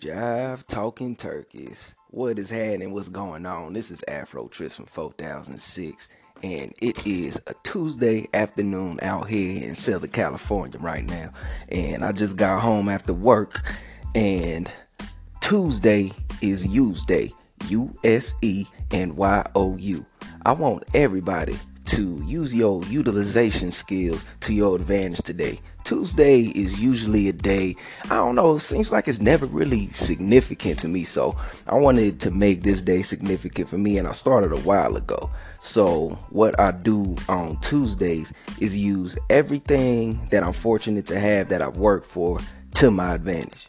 Jive talking turkeys. What is happening? What's going on? This is Afro Trips from 4006, and it is a Tuesday afternoon out here in Southern California right now. And I just got home after work, and Tuesday is Use Day. U S E and Y O U. I want everybody to use your utilization skills to your advantage today. Tuesday is usually a day, I don't know, it seems like it's never really significant to me. So I wanted to make this day significant for me, and I started a while ago. So, what I do on Tuesdays is use everything that I'm fortunate to have that I've worked for to my advantage.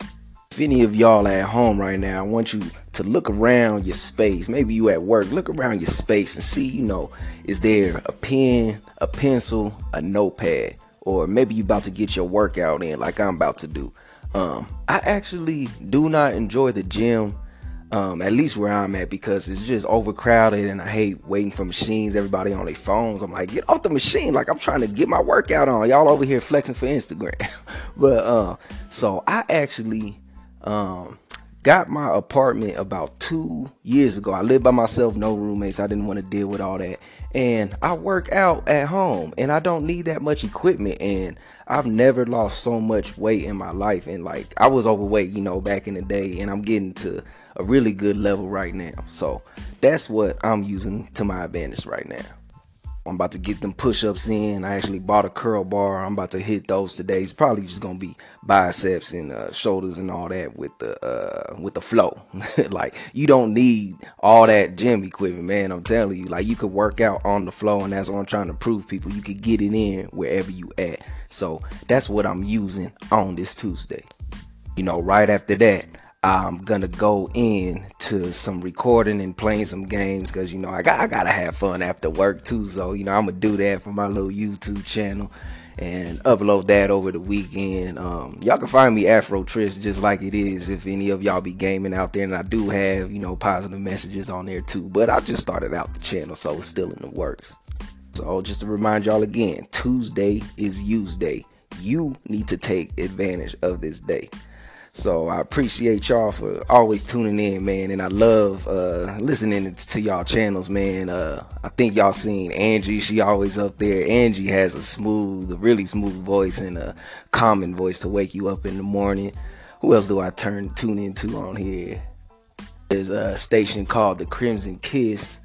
If any of y'all at home right now, I want you to look around your space. Maybe you at work, look around your space and see, you know, is there a pen, a pencil, a notepad, or maybe you about to get your workout in like I'm about to do. Um, I actually do not enjoy the gym, um, at least where I'm at, because it's just overcrowded and I hate waiting for machines, everybody on their phones. I'm like, get off the machine, like I'm trying to get my workout on. Y'all over here flexing for Instagram. but uh, so I actually um, got my apartment about two years ago. I lived by myself, no roommates. I didn't want to deal with all that. And I work out at home and I don't need that much equipment. And I've never lost so much weight in my life. And like, I was overweight, you know, back in the day. And I'm getting to a really good level right now. So that's what I'm using to my advantage right now. I'm about to get them push-ups in. I actually bought a curl bar. I'm about to hit those today. It's probably just gonna be biceps and uh, shoulders and all that with the uh, with the flow. like you don't need all that gym equipment, man. I'm telling you, like you could work out on the flow, and that's what I'm trying to prove people. You could get it in wherever you at. So that's what I'm using on this Tuesday. You know, right after that, I'm gonna go in to some recording and playing some games because you know I got I gotta have fun after work too. So you know I'm gonna do that for my little YouTube channel and upload that over the weekend. Um, y'all can find me Afro Trips just like it is if any of y'all be gaming out there, and I do have you know positive messages on there too. But I just started out the channel, so it's still in the works. So just to remind y'all again, Tuesday is Use Day. You need to take advantage of this day. So I appreciate y'all for always tuning in, man, and I love uh, listening to y'all channels, man. Uh, I think y'all seen Angie; she always up there. Angie has a smooth, a really smooth voice and a calming voice to wake you up in the morning. Who else do I turn tune into on here? There's a station called the Crimson Kiss.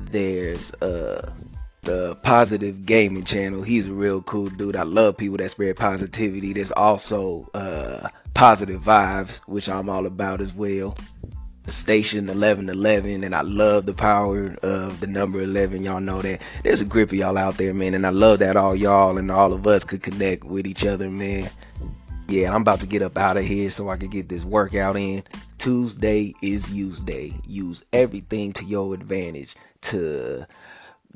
There's uh the positive gaming channel. He's a real cool dude. I love people that spread positivity. There's also uh positive vibes, which I'm all about as well. Station 1111, and I love the power of the number 11. Y'all know that there's a grip of y'all out there, man, and I love that all y'all and all of us could connect with each other, man. Yeah, I'm about to get up out of here so I can get this workout in. Tuesday is use day. Use everything to your advantage to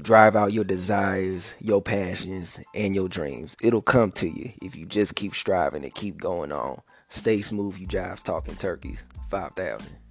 drive out your desires, your passions, and your dreams. It'll come to you if you just keep striving and keep going on. Stay smooth, you jive talking turkeys. 5,000.